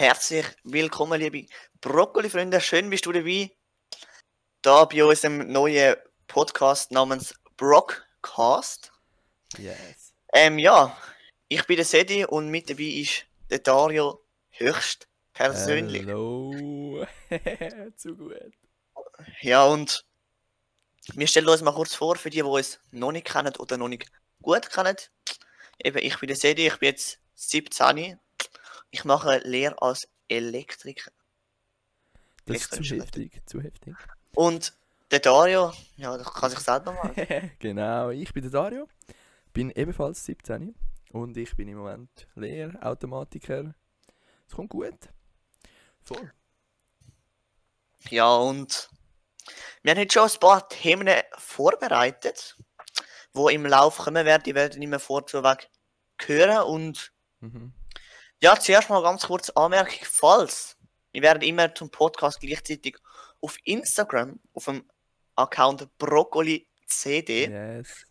Herzlich willkommen, liebe Brokkoli-Freunde. Schön bist du dabei. Da bei unserem neuen Podcast namens Brockcast. Yes. Ähm, ja, ich bin der Sedi und mit dabei ist der Dario höchst persönlich. Hallo. Zu gut. Ja, und wir stellen uns mal kurz vor, für die, die uns noch nicht kennen oder noch nicht gut kennen. Eben, ich bin der Sedi, ich bin jetzt 17. Ich mache Lehre als Elektriker. Das ist zu heftig, zu heftig. Und der Dario, ja, der kann sich selber mal. genau, ich bin der Dario, bin ebenfalls 17 und ich bin im Moment Lehrautomatiker. Es kommt gut. Voll. Ja, und wir haben heute schon ein paar Themen vorbereitet, wo im Lauf kommen werden. Die werden immer vorzuweg hören. Und Mhm. Ja, zuerst mal ganz kurz Anmerkung, falls wir werden immer zum Podcast gleichzeitig auf Instagram, auf dem Account BrokkoliCD, Yes.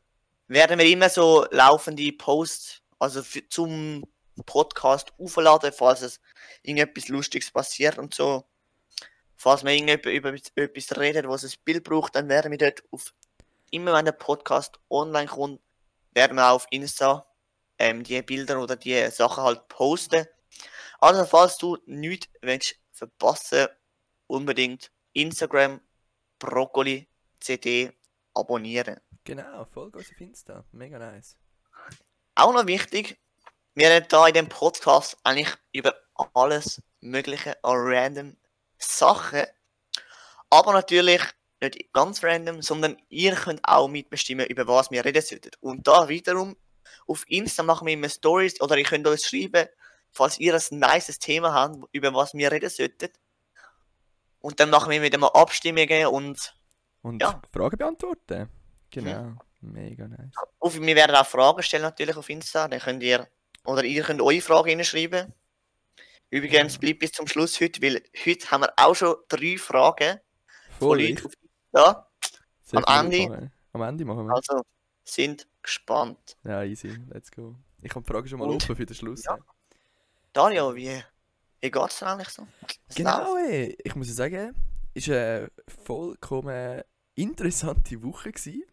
werden wir immer so laufende Posts, also für, zum Podcast aufladen, falls es irgendetwas Lustiges passiert und so. Falls wir irgendjemand über etwas redet, was ein Bild braucht, dann werden wir dort auf, immer wenn der Podcast online kommt, werden wir auf Insta ähm, die Bilder oder die Sachen halt posten. Also falls du nichts willst verpassen, unbedingt Instagram Brokkoli CD abonnieren. Genau, Folge auf Insta. Mega nice. Auch noch wichtig, wir reden da in dem Podcast eigentlich über alles Mögliche an random Sachen. Aber natürlich nicht ganz random, sondern ihr könnt auch mitbestimmen, über was wir reden sollten. Und da wiederum, auf Insta machen wir immer Stories oder ihr könnt uns schreiben, falls ihr ein nices Thema habt, über was wir reden sollten. Und dann machen wir wieder mal Abstimmungen und Und Ja. Fragen beantworten. Genau. Mega nice. auf, wir werden auch Fragen stellen natürlich auf Insta. Dann könnt ihr, oder ihr könnt eure Fragen hinschreiben. Übrigens Ja. bleibt bis zum Schluss heute, weil heute haben wir auch schon drei Fragen von Voll. Leuten auf Insta. Am Ende-. Am Ende machen wir. Also sind gespannt. Ja, easy. Let's go. Ich habe die Frage schon mal Und- offen für den Schluss. Ja. Dario, wie, wie geht es eigentlich so? Was Genau, ey. ich muss sagen, es war eine vollkommen interessante Woche. Gewesen.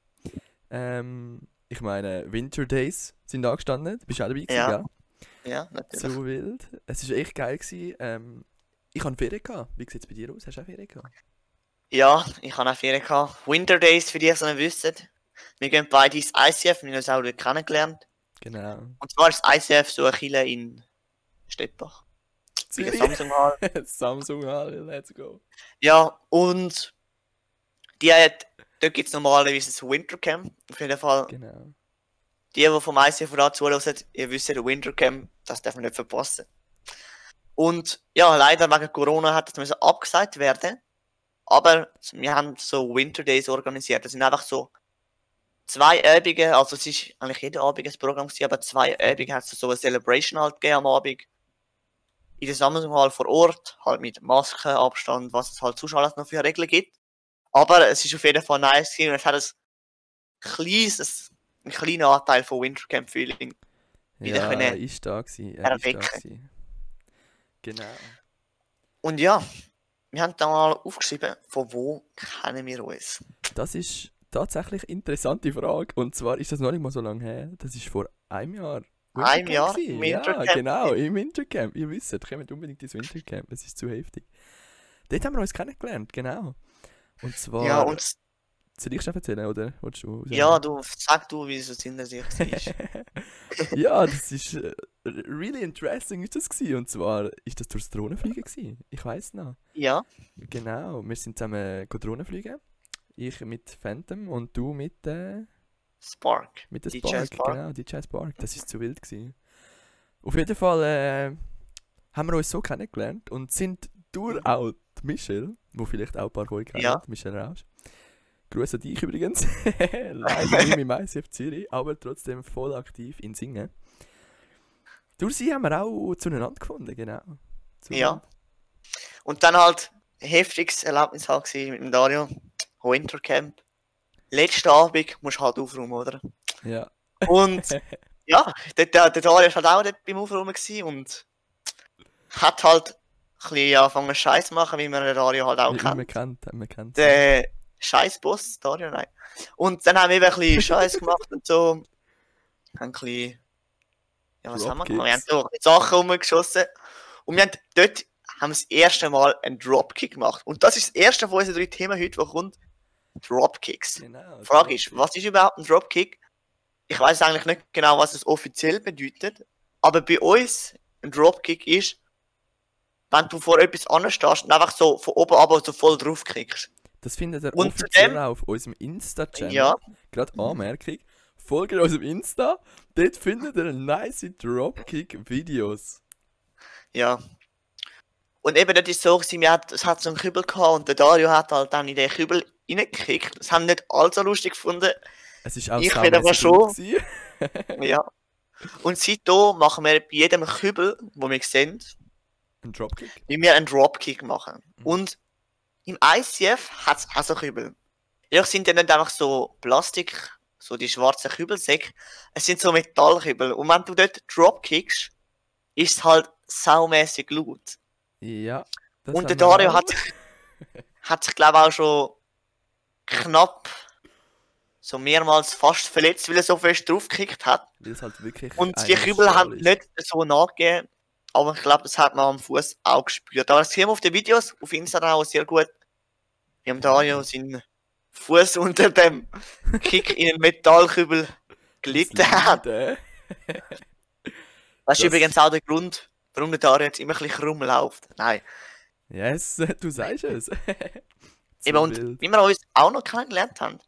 Ähm, ich meine, Winter Days sind angestanden. Du bist auch dabei gewesen, Ja, gell? Ja, natürlich. So wild. Es war echt geil. Gewesen. Ähm, ich hatte Ferien. Gehabt. Wie sieht es bei dir aus? Hast du auch Ferien gehabt? Ja, ich habe auch Ferien gehabt. Winter Days, für die, die es nicht wissen. Wir gehen beide ins ICF, wir haben uns auch dort kennengelernt. Genau. Und zwar ist das ICF so eine Kille in der Zürich. Samsung Hall. Samsung Halle, let's go. Ja, und die hat, dort gibt es normalerweise ein Wintercamp. Auf jeden Fall, Genau. die, die vom ICF da zuhören, ihr wisst, der Wintercamp, das darf man nicht verpassen. Und ja, leider wegen Corona hat das abgesagt werden. Aber wir haben so Winter Days organisiert. Das sind einfach so zwei Abende, also es ist eigentlich jeden Abend ein Programm gewesen, aber zwei Abende hat es so eine Celebration halt gegeben am Abend. In der Samsung Hall vor Ort, halt mit Masken, Abstand, was es halt sonst alles noch für Regeln gibt. Aber es ist auf jeden Fall nice gewesen und es hat ein kleines, einen kleinen Anteil von Wintercamp Feeling. Wieder Ja, können ist da gewesen. Er ist da erwecken. gewesen. Genau. Und ja, wir haben da mal aufgeschrieben, von wo kennen wir uns? Das ist tatsächlich interessante Frage. Und zwar ist das noch nicht mal so lange her. Das ist vor einem Jahr. Wintercamp Jahr gewesen. im Ja, Wintercamp. genau, im Wintercamp. Ihr wisst, kommt unbedingt ins Wintercamp. Es ist zu heftig. Dort haben wir uns kennengelernt, genau. Und zwar. Ja, und Soll ich schon erzählen, oder? Willst du ja, du sag du, wie es hinter sich ist. ja, das ist äh, really interesting ist das gewesen. Und zwar ist das durchs Drohnenfliegen gewesen. Ich weiß noch. ja, Genau, wir sind zusammen go Drohnen fliegen. Ich mit Phantom und du mit, äh, Spark. mit der DJ Spark. Spark. Genau, DJ Spark. Das ist zu wild gewesen. Auf jeden Fall äh, haben wir uns so kennengelernt und sind durch auch die Michelle, wo vielleicht auch ein paar von euch kennen, Ja. Michelle Rausch. Grüße dich übrigens. Leider nicht im ICF Zürich, aber trotzdem voll aktiv in Singen. Durch sie haben wir auch zueinander gefunden, genau. Zu Ja. Und dann halt heftiges Erlebnis halt mit dem Dario. Wintercamp. Letzten Abend musst du halt aufräumen, oder? Ja. Und ja, der, der, der Dario war halt auch dort beim Aufräumen gewesen und hat halt bisschen angefangen Scheiß machen, wie man den Dario halt auch Wie kennt. man kennt, man kennt. Der Scheißboss, Dario, nein. Und dann haben wir eben ein bisschen Scheiß gemacht und so. Haben ein bisschen. Ja, was haben wir gemacht? Wir haben so Sachen rumgeschossen. Und wir haben dort haben wir das erste Mal einen Dropkick gemacht. Und das ist das erste von unseren drei Themen heute, wo kommt. Dropkicks. Genau. Die Frage ist, was ist überhaupt ein Dropkick? Ich weiß eigentlich nicht genau, was es offiziell bedeutet. Aber bei uns ein Dropkick ist, wenn du vor etwas anstehst und einfach so von oben ab so voll draufkriegst. Das findet ihr Und offiziell zudem- auf unserem Insta-Channel. Ja. Gerade Anmerkung. Folgt unserem Insta. Dort findet ihr nice Dropkick-Videos. Ja. Und eben, das ist so, gewesen, wir hat, es hat so einen Kübel gehabt und der Dario hat halt dann in den Kübel reingekickt. Das haben wir nicht allzu lustig gefunden. Es ist auch Ich bin aber schon-. Ja. Und seitdem machen wir bei jedem Kübel, wo wir sehen, Ein Dropkick. wie wir einen Dropkick machen. Mhm. Und im ICF hat es auch so Kübel. Jedoch sind die nicht einfach so Plastik, so die schwarzen Kübelsäcke. Es sind so Metallkübel. Und wenn du dort Dropkickst, ist es halt saumässig laut. Ja. Und der Dario hat sich, hat sich glaube auch schon knapp so mehrmals fast verletzt, weil er so fest draufgekickt hat. Halt wirklich Und die Kübel haben nicht so nachgegeben, aber ich glaube, das hat man am Fuß auch gespürt. Aber das sehen wir auf den Videos, auf Instagram auch sehr gut. Wie am Dario seinen Fuß unter dem Kick in den Metallkübel gelitten Das hat. Leiden. Das ist Das- übrigens auch der Grund, warum der Dario jetzt immer ein bisschen krumm läuft. Nein. Yes, du sagst es. Eben, und wild. wie wir uns auch noch kennengelernt haben,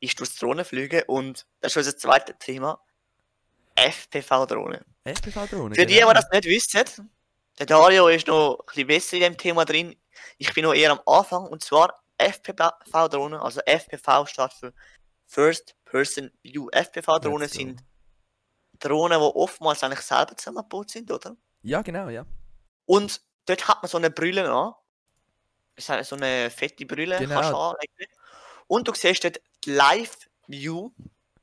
ist durchs Drohnenfliegen und das ist unser zweites Thema. FPV-Drohnen. FPV-Drohnen. Für die, die das nicht wissen, der Dario ist noch ein bisschen besser in dem Thema drin. Ich bin noch eher am Anfang und zwar FPV-Drohnen, also FPV steht für First Person View. FPV-Drohnen sind Drohnen, die oftmals eigentlich selber zusammengebaut sind, oder? Ja, genau, ja. Und dort hat man so eine Brille an. Das ist so eine fette Brille, Genau. kannst du anlegen. Und du siehst dort die Live-View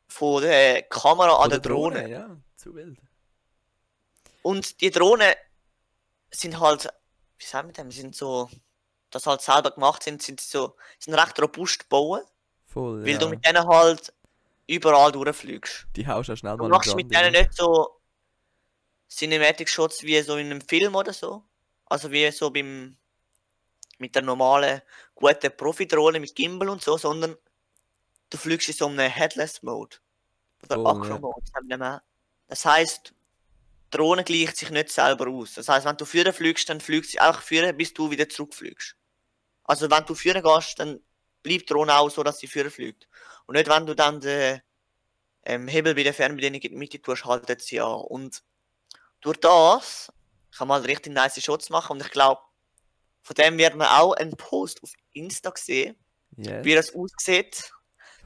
von der Kamera an Von der Drohne. Ja, zu wild. Und die Drohnen sind halt, wie sagen wir dem, sind so, dass halt selber gemacht sind, sind so, sind recht robust gebaut, Voll, weil ja. du mit denen halt überall durchfliegst. Die haust du auch schnell Du mal machst in mit denen ja. nicht so Cinematic Shots wie so in einem Film oder so. Also wie so beim mit der normalen guten Profi-Drohne mit Gimbal und so, sondern du fliegst in so einem Headless Mode. Oder Voll, Acro ja. Das heißt, die Drohne gleicht sich nicht selber aus. Das heißt, wenn du führen fliegst, dann fliegt sie auch führen, bis du wieder zurückfliegst. Also wenn du führen gehst, dann bleibt die Drohne auch so, dass sie führen fliegt. Und nicht, wenn du dann den ähm, Hebel bei der Fernbedienung in die Mitte tust, haltet sie an. Und durch das kann man halt richtig nice Shots machen. Und ich glaube, von dem werden wir auch einen Post auf Insta sehen, Yes. wie das aussieht.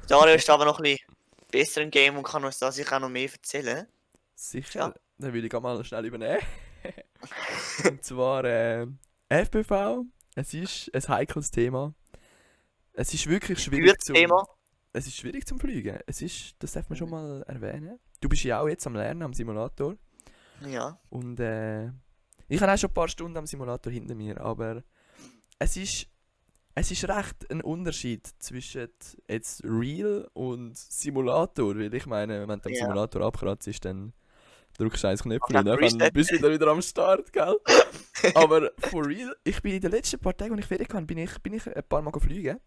Dario ist aber noch ein bisschen besser im Game und kann uns da sicher auch noch mehr erzählen. Sicher. Ja. Dann würde ich gerade mal schnell übernehmen. Und zwar äh, FPV. Es ist ein heikles Thema. Es ist wirklich schwierig Gutes Thema. Es ist schwierig zum Fliegen. Es ist, das darf man schon mal erwähnen. Du bist ja auch jetzt am Lernen am Simulator. Ja. Und äh, ich habe auch schon ein paar Stunden am Simulator hinter mir, aber es ist, es ist recht ein Unterschied zwischen jetzt Real und Simulator, weil ich meine, wenn du am Ja. Simulator abkratzt, ist, dann drückst du eins Knöpfchen und dann bist du wieder, wieder am Start, gell? aber for real, ich bin in den letzten paar Tagen, als ich Ferien hatte, bin ich, bin ich ein paar Mal fliegen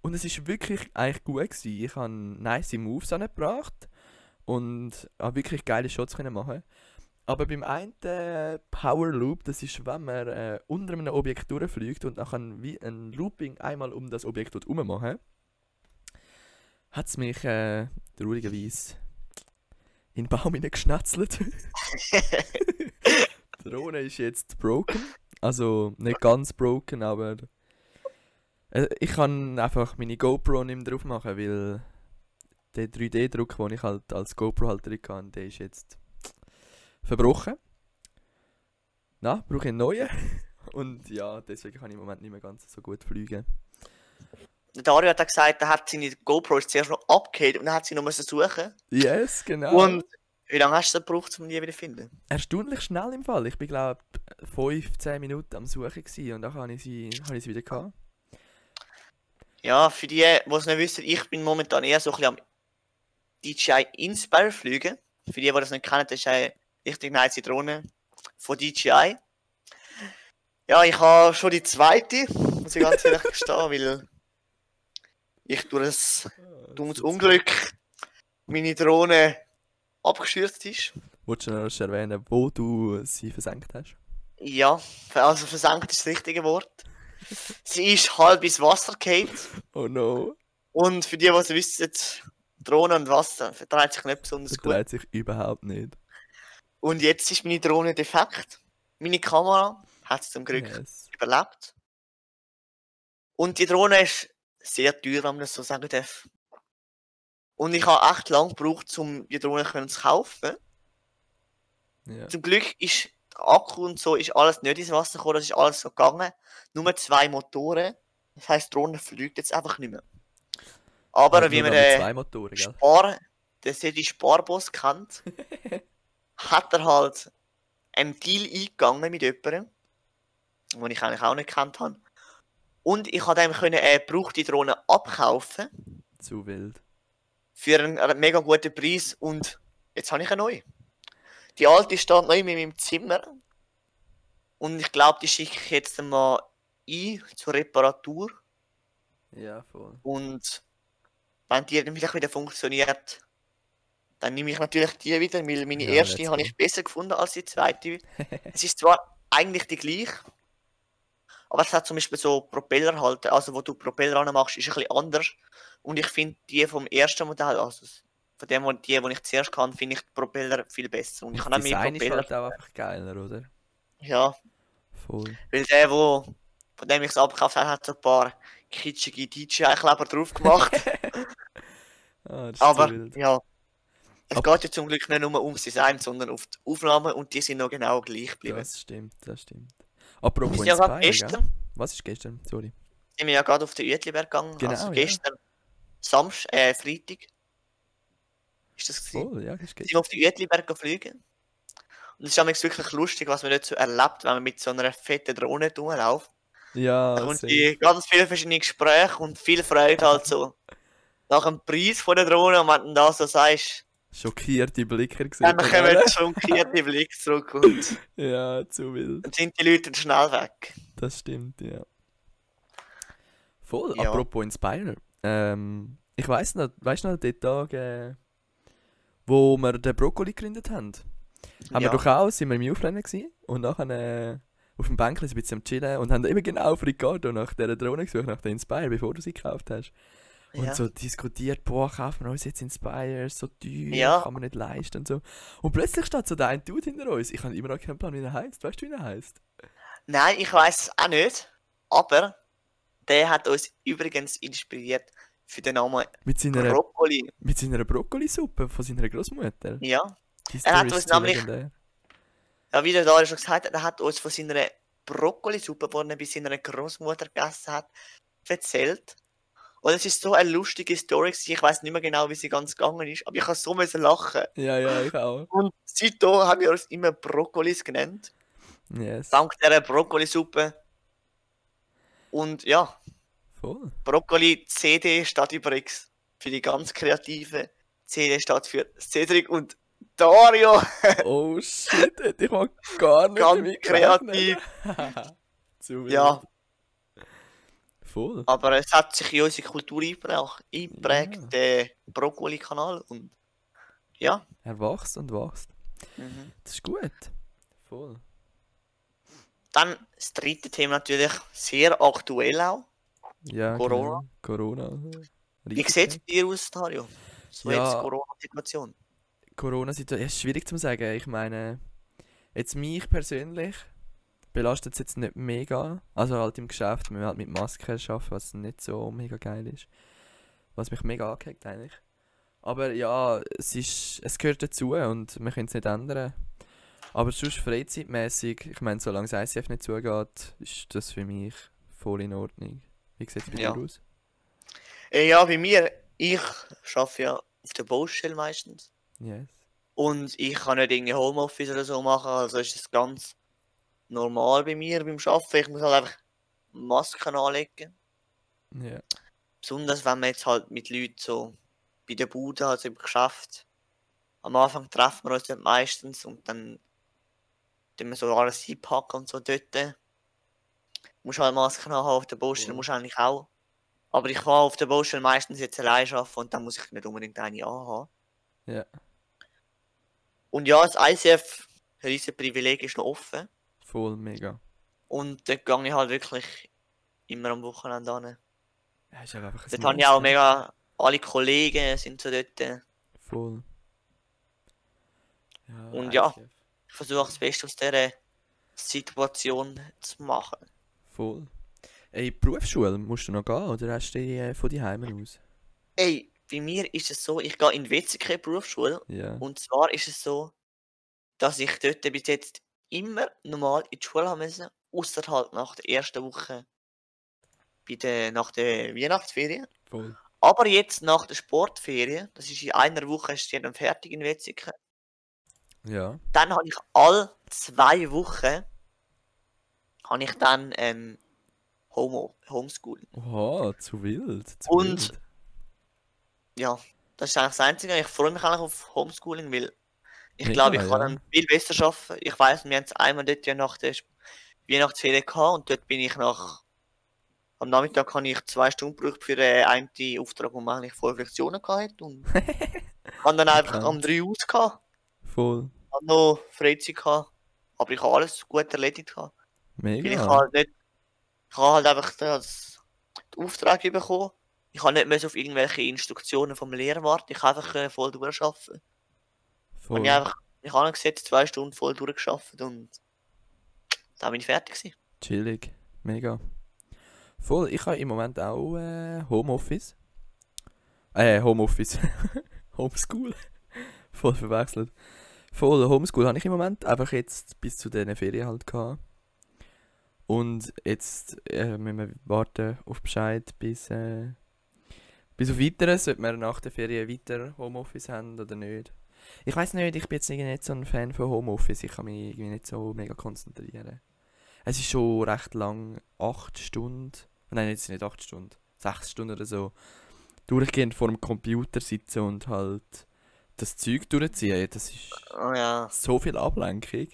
und es ist wirklich eigentlich gut gewesen. Ich habe nice Moves angebracht und habe wirklich geile Shots können machen aber beim einen äh, Power Loop, das ist, wenn man äh, unter einem Objekt durchfliegt und nachher wie ein Looping einmal um das Objekt herum machen, hat es mich äh, traurigerweise in den Baum hineingeschnetzelt. Die Drohne ist jetzt broken. Also nicht ganz broken, aber äh, ich kann einfach meine GoPro nicht mehr drauf machen, weil der 3D-Druck, den ich halt als GoPro-Halter kann, der ist jetzt verbrochen. Na, brauche ich einen neuen. Und ja, deswegen kann ich im Moment nicht mehr ganz so gut fliegen. Der Dario hat auch gesagt, er hat seine GoPros zuerst noch abgehört und dann hat sie noch müssen suchen. Yes, genau. Und wie lange hast du es gebraucht, um die wieder zu finden? erstaunlich schnell im Fall. Ich bin glaube 15 Minuten am Suchen gewesen und dann habe ich sie, habe ich sie wieder gehabt. Ja, für die, die es nicht wissen, ich bin momentan eher so ein bisschen am DJI Inspire fliegen. Für die, die das nicht kennen, das ist eine richtig nice Drohne von DJI. Ja, ich habe schon die zweite, muss ich ganz ehrlich gestehen, weil ich durch das dummes Unglück meine Drohne abgestürzt ist. Wolltest du noch erwähnen, wo du sie versenkt hast? Ja, also versenkt ist das richtige Wort. Sie ist halb ins Wasser gefallen. Oh no, Und für die, die es wissen, Drohne und Wasser vertreibt sich nicht besonders das gut. dreht sich überhaupt nicht. Und jetzt ist meine Drohne defekt. Meine Kamera hat es zum Glück Yes. überlebt. Und die Drohne ist sehr teuer, wenn man das so sagen darf. Und ich habe echt lange gebraucht, um die Drohne zu kaufen. Ja. Zum Glück ist der Akku und so ist alles nicht ins Wasser gekommen, das ist alles so gegangen. Nur zwei Motoren. Das heisst, die Drohne fliegt jetzt einfach nicht mehr. Aber Nur wie man den zwei Motoren, gell? Spar, der die Sparboss kennt, hat er halt einen Deal eingegangen mit jemandem, den ich eigentlich auch nicht kennt habe. Und ich konnte ihm können eine gebrauchte Drohne abkaufen Zu wild. für einen, einen mega guten Preis und jetzt habe ich eine neue. Die alte steht neu in meinem Zimmer und ich glaube, die schicke ich jetzt mal ein zur Reparatur Ja, voll. und wenn die dann wieder funktioniert, dann nehme ich natürlich die wieder, weil meine Ja, erste habe ich besser gefunden als die zweite. es ist zwar eigentlich die gleiche, aber es hat zum Beispiel so Propellerhalter, also wo du Propeller machst, ist ein bisschen anders. Und ich finde die vom ersten Modell, also von dem, die, die ich zuerst kann, finde ich die Propeller viel besser. Und ich kann auch mehr Design ist Propeller. halt auch einfach geiler, oder? Ja, Voll. weil der, wo, von dem ich es abgekauft habe, hat so ein paar kitschige DJ-Kleber drauf gemacht. Das ist Aber ja, es Aber- geht ja zum Glück nicht nur ums Design, sondern auf die Aufnahmen und die sind noch genau gleich geblieben. Das stimmt, das stimmt. Wir Apropos sind ja gerade Inspire, gell? gestern, Was ist gestern? Sorry. sind wir ja gerade auf den Uetliberg gegangen. Genau, also ja. gestern, Samstag, äh, Freitag. Ist das gewesen? Voll, ja, das ist Sind gestern. wir auf den Uetliberg geflogen. Und es ist wirklich lustig, was man nicht so erlebt, wenn man mit so einer fetten Drohne rumläuft. Ja, die ganz viele verschiedene Gespräche und viel Freude halt so. Nach dem Preis von der Drohne und wenn du da so sagst, schockierte Blicker gesehen. dann kommen schockierte Blicke zurück und Ja, zu wild. dann sind die Leute schnell weg. Das stimmt, ja. Voll, Ja. apropos Inspire. Ähm, ich weiss noch, weißt du noch den Tag, äh, wo wir den Brokkoli gegründet haben? Haben wir Ja. doch auch, sind wir im Aufrennen gewesen und nachher äh, auf dem Bänkchen ein bisschen am chillen und haben eben genau auf Ricardo nach dieser Drohne gesucht, nach der Inspire, bevor du sie gekauft hast. Und Ja. so diskutiert, boah, kaufen wir uns jetzt Inspire, so teuer, Ja. kann man nicht leisten und so. Und plötzlich steht so der ein Dude hinter uns. Ich habe immer noch keinen Plan, wie er heißt. Weißt du, wie er heißt? Nein, ich weiß es auch nicht. Aber der hat uns übrigens inspiriert für den Namen Mit seiner, Brokkoli. mit seiner Brokkolisuppe von seiner Großmutter. Ja. Er hat uns nämlich- legendär. Ja, wie der da schon gesagt hat, er hat uns von seiner Brokkolisuppe, die er bei seiner Großmutter gegessen hat, erzählt. Und es ist so eine lustige Story. gewesen. Ich weiß nicht mehr genau, wie sie ganz gegangen ist, aber ich habe so müssen lachen. Ja, ja, ich auch. Und seitdem haben wir uns immer Brokkolis genannt. Yes. Dank dieser Brokkolisuppe. Und ja, Voll. Brokkoli CD steht übrigens für die ganz Kreativen. CD steht für Cedric und Dario. Oh shit, hätte ich mal gar nicht Ganz kreativ. Ja, Voll. aber es hat sich in unsere Kultur eingeprägt, eingeprägt Ja. der Brokkoli-Kanal. Und ja. Er wächst und wächst. Mhm. Das ist gut. Voll. Dann das dritte Thema natürlich sehr aktuell auch. Ja, Corona. Genau. Corona. Wie sieht es bei dir aus, Dario? So Ja. jetzt Corona-Situation. Corona-Situation, ja, ist schwierig zu sagen. Ich meine, jetzt mich persönlich belastet es jetzt nicht mega. Also halt im Geschäft, wenn wir halt mit Masken arbeiten, was nicht so mega geil ist. Was mich mega angehackt eigentlich. Aber ja, es, ist, es gehört dazu und wir können es nicht ändern. Aber sonst freizeitmäßig, ich meine, solange das ICF nicht zugeht, ist das für mich voll in Ordnung. Wie sieht es bei Ja. dir aus? Äh, ja, bei mir, ich arbeite ja auf der Baustelle meistens. Yes. Und ich kann nicht irgendwie Homeoffice oder so machen, also ist es ganz normal bei mir beim Arbeiten. Ich muss halt einfach Masken anlegen. Ja. Besonders wenn man jetzt halt mit Leuten so bei der Bude, also im Geschäft, am Anfang treffen wir uns dort meistens und dann tun wir so alles einpacken und so dort. Musst halt Masken haben auf der Baustelle, musst eigentlich auch. Aber ich kann auf der Baustelle meistens jetzt allein arbeiten und dann muss ich nicht unbedingt eine anhaben. Ja. Und ja, das ICF, riesen Privileg, ist noch offen. Voll mega. Und dort gehe ich halt wirklich immer am Wochenende hin. Ja, ist einfach ein Dort habe ich auch mega, alle Kollegen sind so dort. Voll. Ja, Und ja. Ich versuche das Beste aus dieser Situation zu machen. Voll. Ey, Berufsschule musst du noch gehen oder hast du die äh, von die Heimen aus? Ey, bei mir ist es so, ich gehe in WCK Berufsschule Ja. und zwar ist es so, dass ich dort bis jetzt immer normal in die Schule haben müssen, außer halt nach der ersten Woche bei der, nach der Weihnachtsferien. Voll. Aber jetzt nach der Sportferien, das ist in einer Woche, ist dann fertig in WCK, Ja. dann habe ich all zwei Wochen habe ich dann ähm, Home Homeschooling. Oha, zu wild. Zu Und- wild. Ja, das ist eigentlich das Einzige. Ich freue mich eigentlich auf Homeschooling, weil ich Mega, glaube, ich kann dann viel besser arbeiten. Ich weiß, wir haben es einmal dort ja nach der Weihnachtsferien gehabt und dort bin ich nach am Nachmittag habe ich zwei Stunden gebraucht für den einen Auftrag, wo man eigentlich voll Lektionen gehabt und habe dann einfach am 3 aus gehabt, Voll. habe noch Freizeit gehabt, aber ich habe alles gut erledigt gehabt. Weil ich Mega. halt nicht, ich habe halt einfach das, den Auftrag bekommen. Ich habe nicht mehr auf irgendwelche Instruktionen vom Lehrer warten. Ich habe einfach voll durcharbeiten. Voll. Und ich einfach, ich habe gesetzt, zwei Stunden voll durchgeschafft und dann bin ich fertig gewesen. Chillig. Mega. Voll, ich habe im Moment auch äh, Homeoffice. Äh, Homeoffice. Homeschool. Voll verwechselt. Voll Homeschool habe ich im Moment einfach jetzt bis zu diesen Ferien halt gehabt. Und jetzt äh, müssen wir warten auf Bescheid bis, äh, bis auf weiteres, ob wir nach der Ferien weiter Homeoffice haben oder nicht. Ich weiß nicht, ich bin jetzt irgendwie nicht so ein Fan von Homeoffice. Ich kann mich irgendwie nicht so mega konzentrieren. Es ist schon recht lang, 8 Stunden, nein, jetzt nicht 8 Stunden, 6 Stunden oder so, durchgehend vor dem Computer sitzen und halt das Zeug durchziehen. Das ist Oh ja, so viel Ablenkung.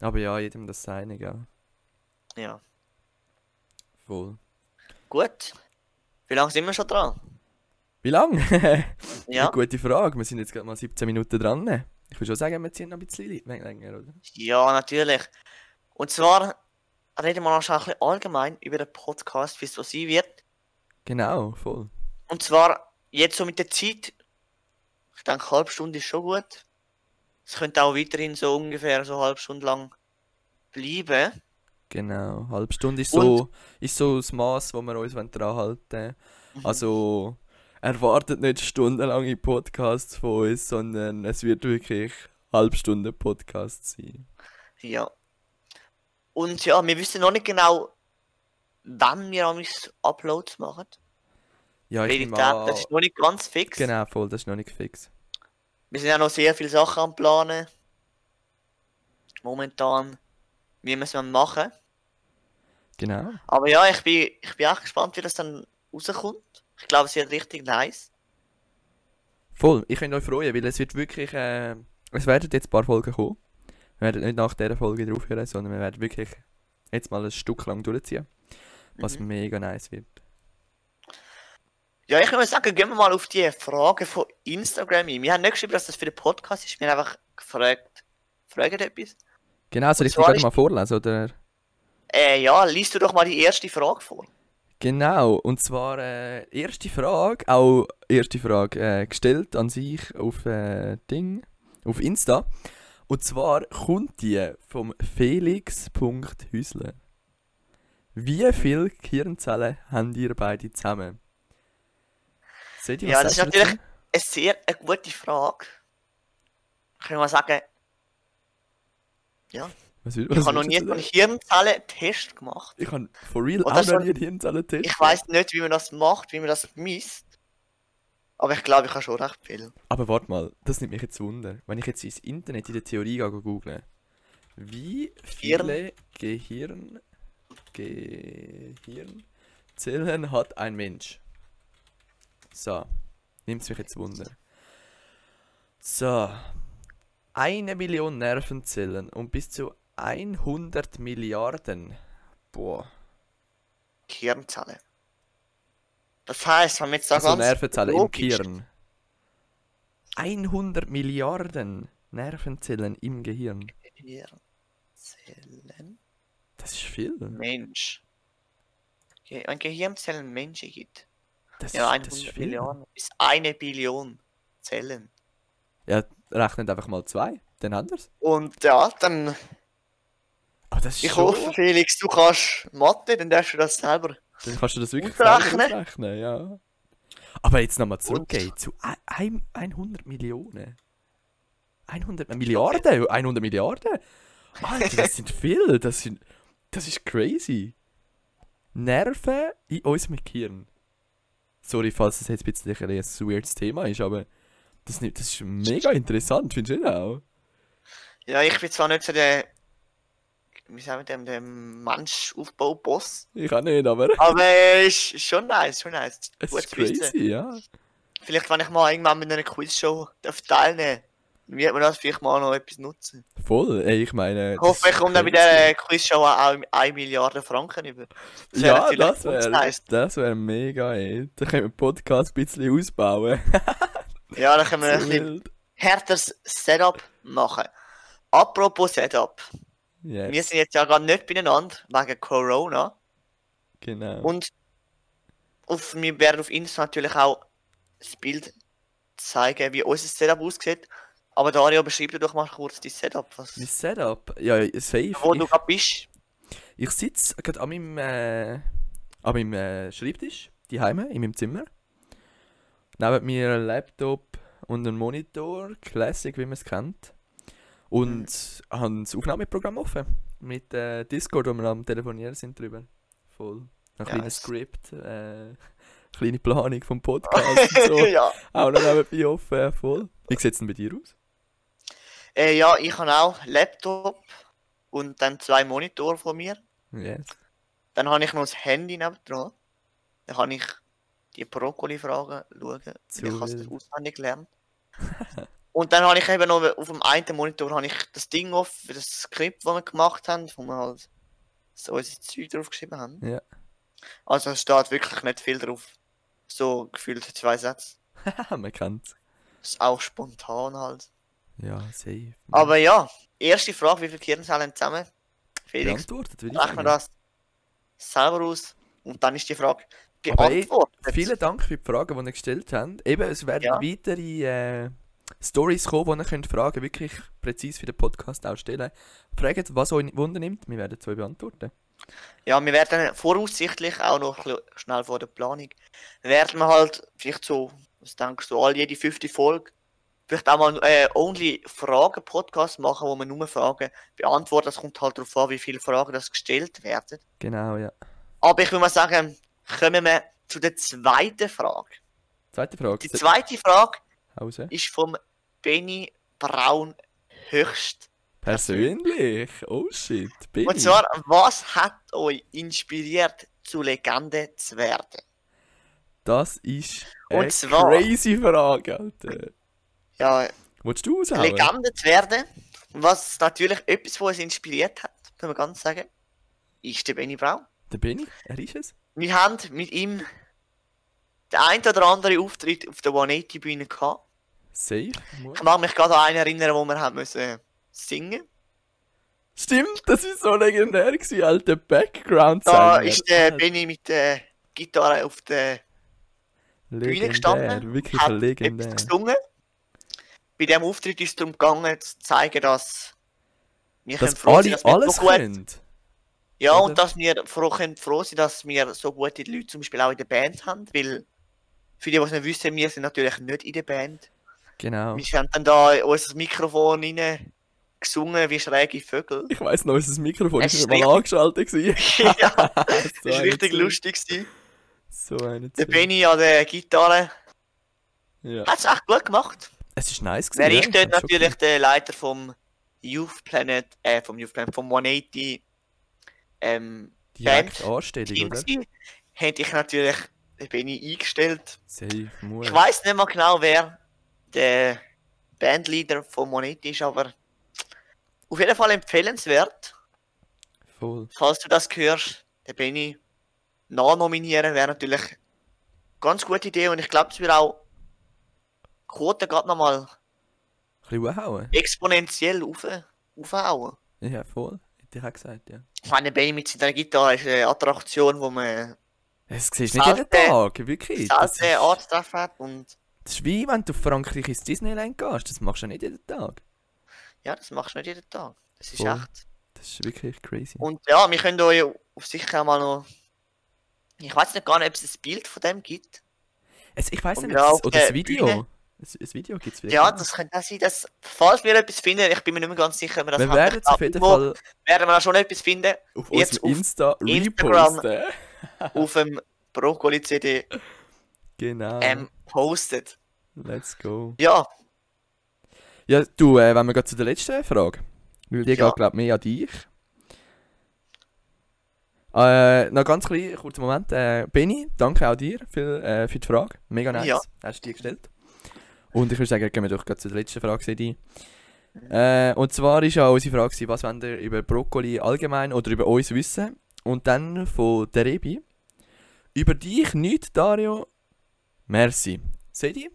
Aber ja, jedem das seine, gell? ja. Voll. Gut. Wie lange sind wir schon dran? Wie lang? Ja. Gute Frage. Wir sind jetzt gerade mal 17 Minuten dran. Ich würde schon sagen, wir ziehen noch ein bisschen länger, oder? Ja, natürlich. Und zwar reden wir noch schon ein bisschen allgemein über den Podcast, wie es so sein wird. Genau, voll. Und zwar jetzt so mit der Zeit. Ich denke, eine halbe Stunde ist schon gut. Es könnte auch weiterhin so ungefähr so eine halbe Stunde lang bleiben. Genau. Eine halbe Stunde ist Und- so, ist so das Maß, wo wir uns dran halten wollen. Mhm. Also erwartet nicht stundenlange Podcasts von uns, sondern es wird wirklich halbstunde Podcast sein. Ja. Und ja, wir wissen noch nicht genau, wann wir amigs Uploads machen. Ja, ich nehme an. das ist noch nicht ganz fix. Genau, voll, das ist noch nicht fix. Wir sind ja noch sehr viele Sachen am Planen. Momentan, wie wir es machen. Genau. Aber ja, ich bin, ich bin echt gespannt, wie das dann rauskommt. Ich glaube, es wird richtig nice. Voll, ich könnt euch freuen, weil es wird wirklich. Äh, es werden jetzt ein paar Folgen kommen. Wir werden nicht nach dieser Folge drauf hören, sondern wir werden wirklich jetzt mal ein Stück lang durchziehen. Was Mhm. mega nice wird. Ja, ich würde sagen, gehen wir mal auf die Frage von Instagram ein. Wir haben nicht geschrieben, dass das für den Podcast ist. Wir haben einfach gefragt. Fragen etwas? Genau, soll ich zwar gerade mal vorlesen, oder? Äh, ja, liest du doch mal die erste Frage vor. Genau, und zwar äh, erste Frage, auch erste Frage äh, gestellt an sich auf äh, Ding, auf Insta. Und zwar kommt die vom Felix.Hüsler. Wie viele Hirnzellen habt ihr beide zusammen? Seht ihr, Ja, das ist natürlich dazu? eine sehr eine gute Frage. Ich kann mal sagen, Was, will- ich was habe noch nie einen? Hirnzellen-Test gemacht. Ich habe for real auch noch nie einen Hirnzellentest Ich weiß nicht, wie man das macht, wie man das misst. Aber ich glaube, ich habe schon recht viel. Aber warte mal, das nimmt mich jetzt Wunder. Wenn ich jetzt ins Internet in der Theorie gehe google, Wie viele Gehirn, Gehirnzellen hat ein Mensch? So, nimmt's mich jetzt Wunder. So, eine Million Nervenzellen und bis zu 100 Milliarden. Boah, Hirnzellen. Das heißt, wenn wir jetzt da also ganz Nervenzellen im Gehirn. 100 Milliarden Nervenzellen im Gehirn. Hirnzellen. Das ist viel. Mensch. Ein Gehirnzellen Menschen gibt. Das Ja, ist, das ist 100 viel. Millionen bis eine Billion Zellen. Ja, rechnet einfach mal zwei, dann anders. Und ja, dann, Aber das ist ich schon... hoffe, Felix, du kannst Mathe, dann darfst du das selber. Dann kannst du das wirklich Ausrechnen. selber ausrechnen, ja. Aber jetzt nochmal zurückgehen zu ein- ein- 100 Millionen. 100 Milliarden? 100 Milliarden? Alter, das sind viel. Das, sind, das ist crazy. Nerven in unserem Gehirn. Sorry, falls das jetzt ein bisschen ein weirdes Thema ist, aber das, das ist mega interessant, findest du auch? Ja, ich bin zwar nicht so der, wie sagen wir dem, der Mensch-Aufbau-Boss, Ich auch nicht, aber aber ist schon nice, schon nice. es Gut ist zu wissen. crazy, ja. Vielleicht, wenn ich mal irgendwann mit einer Quizshow darf teilnehmen dann wird man das vielleicht mal noch etwas nutzen. Voll, ey, ich meine... Ich hoffe, ich komme dann bei crazy. der Quizshow auch 1 Milliarde Franken über. Das Ja, das wäre nice. das wär mega, ey. Da können wir den Podcast ein bisschen ausbauen. Ja, dann können wir ein bisschen härteres Setup machen. Apropos Setup. Yes, Wir sind jetzt ja gerade nicht beieinander wegen Corona. genau. Und auf, wir werden auf Insta natürlich auch das Bild zeigen, wie unser Setup aussieht. Aber Dario, beschreib dir doch mal kurz dein Setup. Was, Mein Setup, ja, safe. wo du Ich, gerade bist. ich sitze gerade an meinem, äh, an meinem äh, Schreibtisch, daheim in meinem Zimmer. Neben mir ein Laptop und ein Monitor, Classic, wie man es kennt. Und habe das Aufnahmeprogramm offen. Mit äh, Discord, wo wir am Telefonieren sind drüber. Voll. Ein Ja, kleines es- Skript, äh, kleine Planung vom Podcast und so. ja. Auch noch nebenbei offen, voll. Wie sieht es denn bei dir aus? Äh, ja, ich habe auch Laptop und dann zwei Monitore von mir. Yes. Dann habe ich noch das Handy nebendran. Dann kann ich die Brokkoli-Fragen schauen. Zu ich habe es auswendig gelernt. und dann habe ich eben noch auf dem einen Monitor habe ich das Ding auf, für das Skript, das wir gemacht haben, wo wir halt so unser Zeug drauf geschrieben haben. Ja. Also es steht wirklich nicht viel drauf. So gefühlt zwei Sätze. Man kennt's. Ist auch spontan halt. Ja, safe. Aber ja, erste Frage, wie viele Hirnzellen zusammen? Felix, beantwortet, würde ich rechnen sagen. das selber aus. Und dann ist die Frage Aber ey, beantwortet. Vielen Dank für die Fragen, die ihr gestellt habt. Eben, es werden Ja. weitere äh, Stories kommen, die ihr könnt Fragen wirklich präzise für den Podcast auch stellen Fragt, was euch Wunder nimmt, wir werden euch beantworten. Ja, wir werden voraussichtlich auch noch schnell vor der Planung, werden wir halt vielleicht so, was denkst du, all jede fünfte Folge, vielleicht auch mal äh, only Fragen-Podcast machen, wo wir nur Fragen beantworten. Das kommt halt darauf an, wie viele Fragen das gestellt werden. Genau, ja. Aber ich würde mal sagen, kommen wir zu der zweiten Frage. Zweite Frage. Die zweite Frage Hause. ist vom Benny Braun höchst. Persönlich? Oh shit. Bin Und zwar, was hat euch inspiriert, zu Legende zu werden? Das ist eine zwar- crazy Frage, Alter. Ja, Willst du aushauen? Legende zu werden, was natürlich etwas, was uns inspiriert hat, kann man ganz sagen, ist der Benny Braun. Der Benny? Er ist es? Wir haben mit ihm den ein oder andere Auftritt auf der 180-Bühne gehabt. Safe? Ich mag mich gerade an einen erinnern, wo wir haben müssen singen. Stimmt, das ist so legendär gewesen, alter background Da ist der Benny mit der Gitarre auf der Bühne Legendär, gestanden, wirklich hat legendär. gesungen. Bei diesem Auftritt ist es darum gegangen, zu zeigen, dass wir Dass froh alle dass wir alles so gut können. Ja, oder? und dass wir froh, können froh sein, dass wir so gute Leute zum Beispiel auch in der Band haben, weil für die, die es nicht wissen, wir sind natürlich nicht in der Band. Genau. Wir haben dann da in unser Mikrofon rein gesungen wie schräge Vögel. Ich weiss noch, unser Mikrofon Es ist ist mal angeschaltet ja, so das war eine richtig Zeit. lustig. Gewesen. So eine Der Zeit. Benny an der Gitarre Ja. hat es echt gut gemacht. Es ist nice gewesen. Wäre ja, ich dort natürlich der Leiter vom Youth Planet, äh, vom Youth Planet, vom 180 ähm, Direkt Band, Anstellung, Team oder? hätte ich natürlich, bin ich eingestellt. Safe. Ich weiß nicht mal genau, wer der Bandleader vom 180 ist, aber auf jeden Fall empfehlenswert. Voll. Falls du das hörst, dann bin ich nachnominieren, wäre natürlich eine ganz gute Idee und ich glaube, es wird auch Quote gerade nochmal exponentiell auf, aufhauen. Ja, voll. Hätte ich auch gesagt, ja. Ich meine, Benny mit seiner Gitarre ist eine Attraktion, wo man siehst du nicht jeden Tag, wirklich. Selten ist, hat und das ist wie wenn du auf Frankreich ins Disneyland gehst. Das machst du nicht jeden Tag. ja, das machst du nicht jeden Tag. Das ist Voll. echt. Das ist wirklich crazy. Und ja, wir können euch auf sicher mal noch. Ich weiß nicht gar nicht, ob es ein Bild von dem gibt. Es, ich weiß nicht, ja, ob es, oder der das Video. Bühne. Ein, Video gibt es Ja, das könnte auch sein, dass, falls wir etwas finden, ich bin mir nicht mehr ganz sicher, ob wir das Wir haben. werden es auf jeden Fall werden wir da schon etwas finden auf jetzt unserem auf Insta Instagram. reposten. auf dem Brokkoli-CD Genau. ähm, postet. Let's go. Ja, Ja, du, äh, wenn wir gerade zu der letzten Frage. Weil die Ja. geht, glaube ich, mehr an dich. Äh, noch ganz klein, kurzer Moment. Äh, Benny, danke auch dir für, äh, für die Frage. Mega nice. Ja. Hast du die gestellt. Und ich würde sagen, gehen wir doch zu der letzten Frage, Sedi. Äh, und zwar ist ja unsere Frage, was wollt ihr über Brokkoli allgemein oder über uns wissen? Und dann von der Rebi. Über dich nicht, Dario. Merci. Sedi,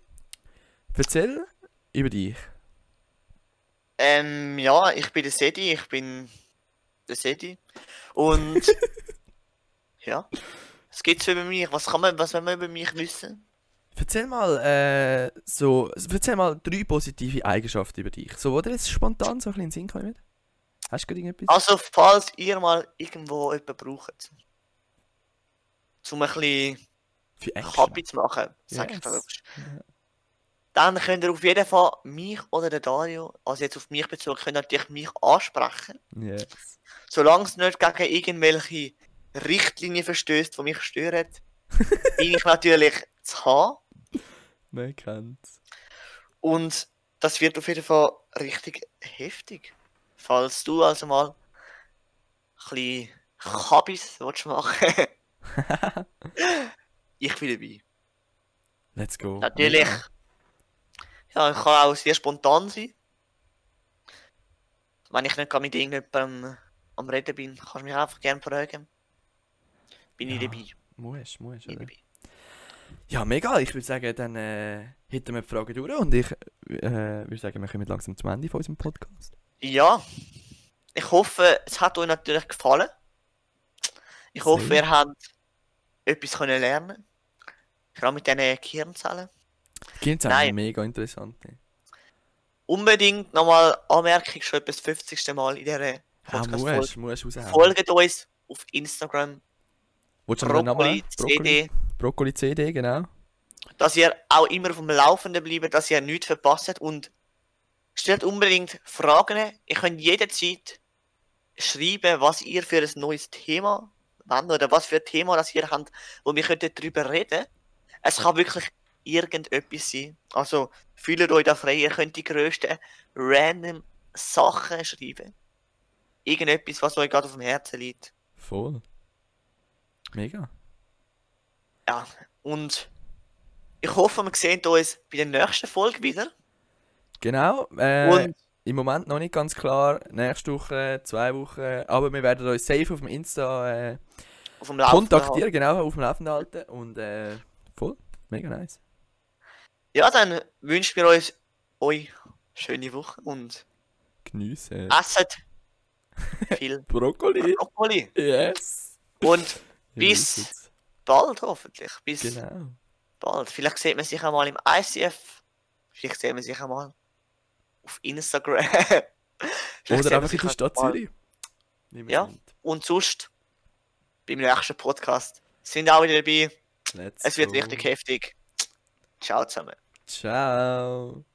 erzähl über dich. ähm, ja, ich bin der Sedi, ich bin der Sedi. Und ja, was gibt's über mich? Was kann man, was will man über mich wissen? Erzähl mal, äh, so, erzähl mal drei positive Eigenschaften über dich. So, oder jetzt spontan so ein bisschen in den Sinn kommen? Hast du gerade irgendetwas? Also, falls ihr mal irgendwo jemanden braucht, um ein bisschen Für Action. Hobby zu machen, sag ich Yes. da Ja. Dann könnt ihr auf jeden Fall mich oder den Dario, also jetzt auf mich bezogen, könnt ihr natürlich mich ansprechen. Yes. Solange es nicht gegen irgendwelche Richtlinien verstößt, die mich stören, bin ich natürlich zu haben. Man kennt's. Und das wird auf jeden Fall richtig heftig. Falls du also mal ein bisschen Kabis willst machen ich bin dabei. Let's go. Natürlich. Ja, ich kann auch sehr spontan sein. Wenn ich nicht mit irgendjemandem am Reden bin, kannst du mich einfach gerne fragen. Bin ich Ja. dabei. Muss, muss, ich oder? dabei. Ja, mega. Ich würde sagen, dann äh, hätten wir die Frage durch und ich äh, würde sagen, wir kommen langsam zum Ende von unserem Podcast. Ja, ich hoffe, es hat euch natürlich gefallen. Ich hoffe, Sehr. ihr habt etwas können lernen. Gerade mit diesen Gehirnzellen. Klingt Nein. mega interessant. Ne? Unbedingt nochmal Anmerkung, schon etwa das 50. Mal in dieser Ja, Podcast-Folge. raushauen. Folgt uns auf Instagram? Brokkoli CD, Brokkoli CD, genau. dass ihr auch immer auf dem Laufenden bleibt, dass ihr nichts verpasst und stellt unbedingt Fragen. Ihr könnt jederzeit schreiben, was ihr für ein neues Thema wollt oder was für ein Thema das ihr habt, wo wir darüber reden. Es kann wirklich irgendetwas sein. Also fühlt euch da frei, ihr könnt die grössten random Sachen schreiben. Irgendetwas, was euch gerade auf dem Herzen liegt. Voll. Mega. Ja, und ich hoffe, wir sehen uns bei der nächsten Folge wieder. Genau. Äh, Und Im Moment noch nicht ganz klar. Nächste Woche, zwei Wochen. Aber wir werden euch safe auf dem Insta äh, auf dem kontaktieren, genau, auf dem Laufenden halten. Und äh, voll. Mega nice. Ja, dann wünschen wir euch, euch schöne Woche und Geniessen. esset viel Brokkoli. Brokkoli. Yes. Und Bis- bald hoffentlich. Bis Genau. bald. Vielleicht sieht man sich einmal im ICF. Vielleicht sieht man sich einmal auf Instagram. Oder einfach in der Stadt einmal- Zürich. Ja. mit. Und sonst beim nächsten Podcast sind auch wieder dabei. Let's Es wird go. richtig heftig. Ciao zusammen. Ciao.